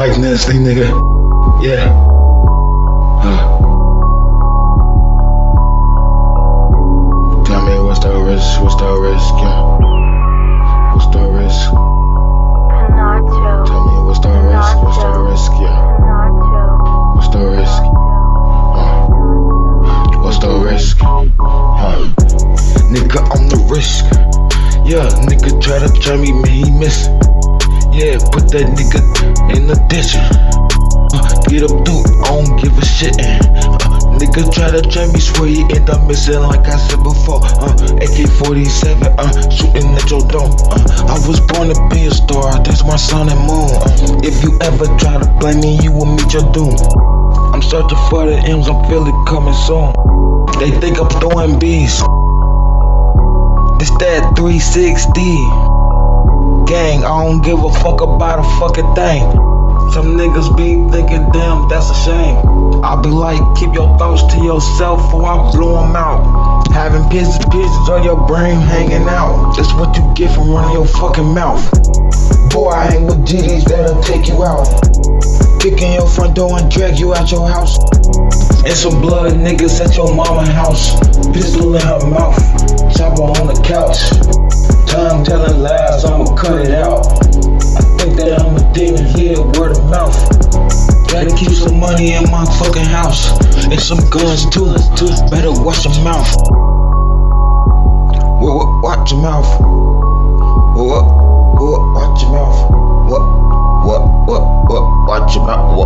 Mike Nasty, nigga. Yeah. Uh. Tell me what's the risk? What's the risk? Yeah. What's the risk? Nacho. Tell me what's the risk? What's the risk? Yeah. What's the risk? Uh. What's the risk? Uh. Nigga on the risk. Yeah, nigga try to try me, man, he miss. Yeah, put that nigga in the ditch. Uh, get up, dude, I don't give a shit. Uh, nigga try to try me, swear he end up missing like I said before. Uh, AK-47, uh, shooting at your dome. Uh, I was born to be a star, that's my sun and moon. Uh, if you ever try to blame me, you will meet your doom. I'm searching for the M's, I'm feeling coming soon. They think I'm throwing B's. This that 360. Gang, I don't give a fuck about a fucking thing. Some niggas be thinking, damn, that's a shame. I be like, keep your thoughts to yourself or I blow them out. Having pieces, pieces on your brain hanging out. That's what you get from running your fucking mouth. Boy, I hang with GDs that'll take you out. Kick in your front door and drag you out your house. And some blood niggas at your mama house. Pistol in her mouth. Chopper on the couch. Tongue telling lies, cut it out. I think that I'm a demon here, word of mouth. Gotta keep some money in my fucking house. And some guns too. Better watch your mouth. What, watch your mouth. What, watch your mouth. What, what, what, what, watch your mouth.